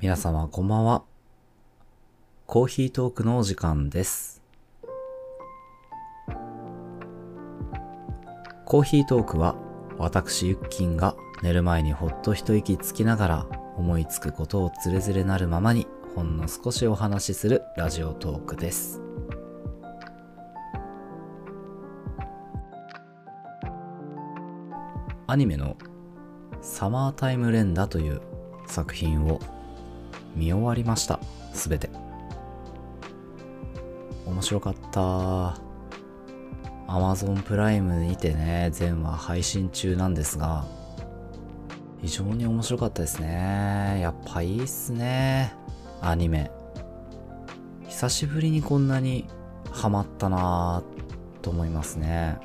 皆様こんばんは。コーヒートークのお時間です。コーヒートークは私ゆっきんが寝る前にほっと一息つきながら思いつくことをつれづれなるままにほんの少しお話しするラジオトークです。アニメのサマータイム連打という作品を見終わりました。すべて。面白かった。Amazon プライムにてね、全話配信中なんですが、非常に面白かったですね。やっぱいいっすね。アニメ。久しぶりにこんなにハマったなぁと思いますね。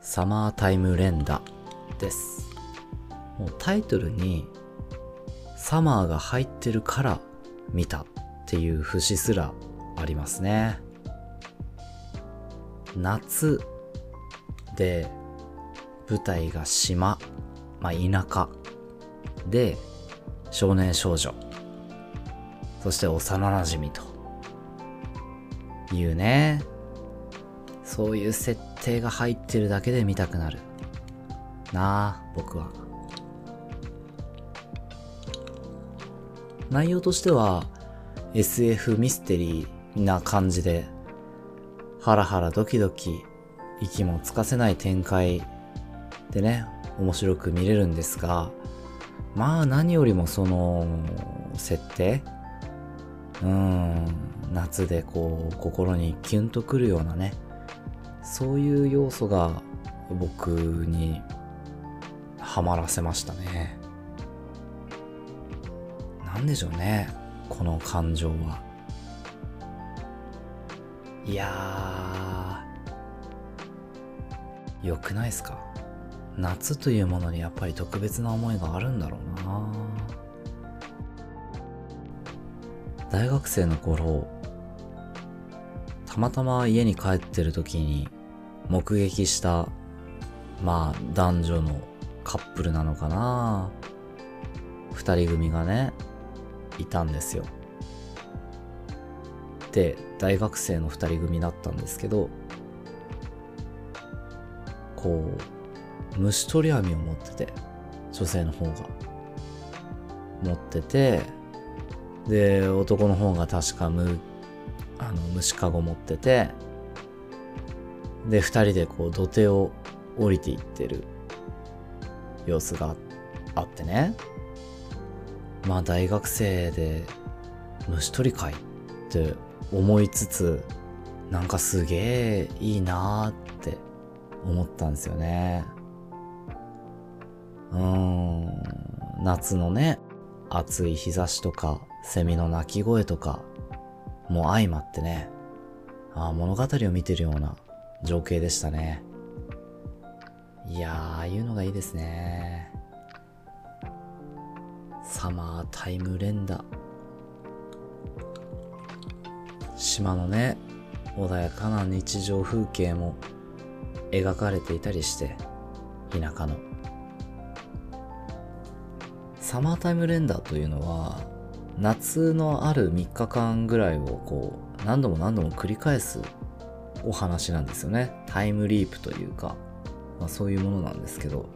サマータイム連打です。もうタイトルにサマーが入ってるから見たっていう節すらありますね。夏で舞台が島、まあ、田舎で少年少女。そして幼馴染と。いうね。そういう設定が入ってるだけで見たくなる。なあ僕は。内容としては SF ミステリーな感じでハラハラドキドキ息もつかせない展開でね面白く見れるんですがまあ何よりもその設定うん夏でこう心にキュンとくるようなねそういう要素が僕にハマらせましたね。なんでしょうねこの感情は。いやーよくないですか？夏というものにやっぱり特別な思いがあるんだろうな。大学生の頃たまたま家に帰ってる時に目撃したまあ男女のカップルなのかな。二人組がねいたんですよ。で大学生の二人組だったんですけどこう虫取り網を持ってて女性の方が。持っててで男の方が確かむあの虫かご持っててで二人でこう土手を降りていってる様子があってね。まあ大学生で虫取りかいって思いつつなんかすげえいいなーって思ったんですよね。うーん。夏のね暑い日差しとかセミの鳴き声とかもう相まってねああ物語を見てるような情景でしたね。いやーああいうのがいいですね。サマータイム連打。島のね穏やかな日常風景も描かれていたりして田舎の。サマータイムレンダというのは夏のある3日間ぐらいをこう何度も何度も繰り返すお話なんですよね。タイムリープというか、まあ、そういうものなんですけど。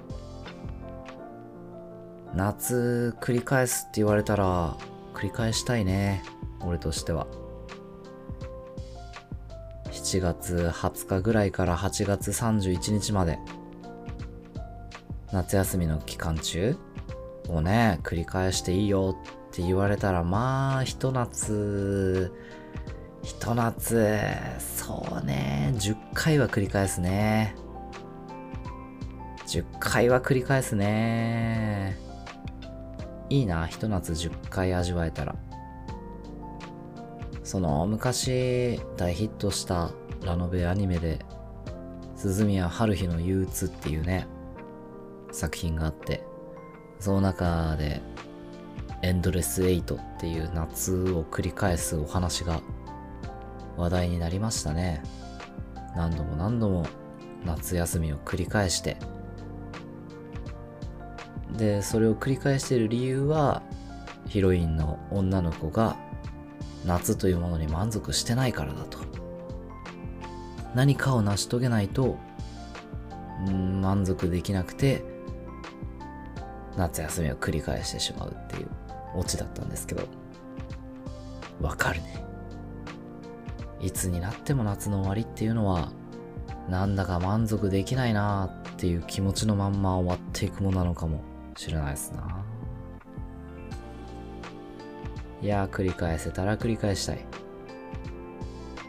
夏繰り返すって言われたら繰り返したいね。俺としては。7月20日ぐらいから8月31日まで。夏休みの期間中をね繰り返していいよって言われたらまあひと夏ひと夏そうね10回は繰り返すね。10回は繰り返すね。いいなひと夏10回味わえたら。その昔大ヒットしたラノベアニメで鈴宮春日の憂鬱っていうね作品があってその中でエンドレスエイトっていう夏を繰り返すお話が話題になりましたね。何度も何度も夏休みを繰り返してでそれを繰り返している理由はヒロインの女の子が夏というものに満足してないからだと。何かを成し遂げないと満足できなくて夏休みを繰り返してしまうっていうオチだったんですけど。わかるね。いつになっても夏の終わりっていうのはなんだか満足できないなーっていう気持ちのまんま終わっていくものなのかも。しれないですな。いや繰り返せたら繰り返したい。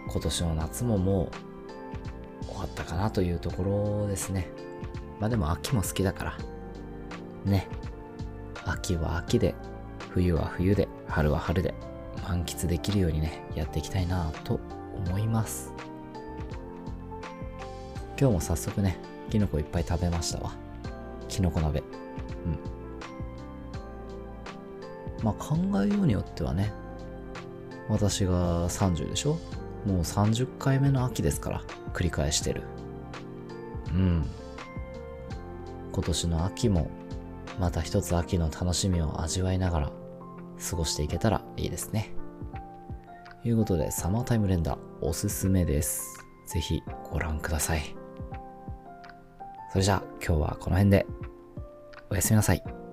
今年の夏ももう終わったかなというところですね。まあでも秋も好きだから。ね。秋は秋で冬は冬で春は春で満喫できるようにねやっていきたいなと思います。今日も早速ねキノコいっぱい食べましたわ。キノコ鍋。まあ考えようによってはね私が30でしょ？もう30回目の秋ですから繰り返してるうん今年の秋もまた一つ秋の楽しみを味わいながら過ごしていけたらいいですね。ということで、サマータイムレンダーおすすめです。ぜひご覧ください。それじゃあ今日はこの辺でおやすみなさい。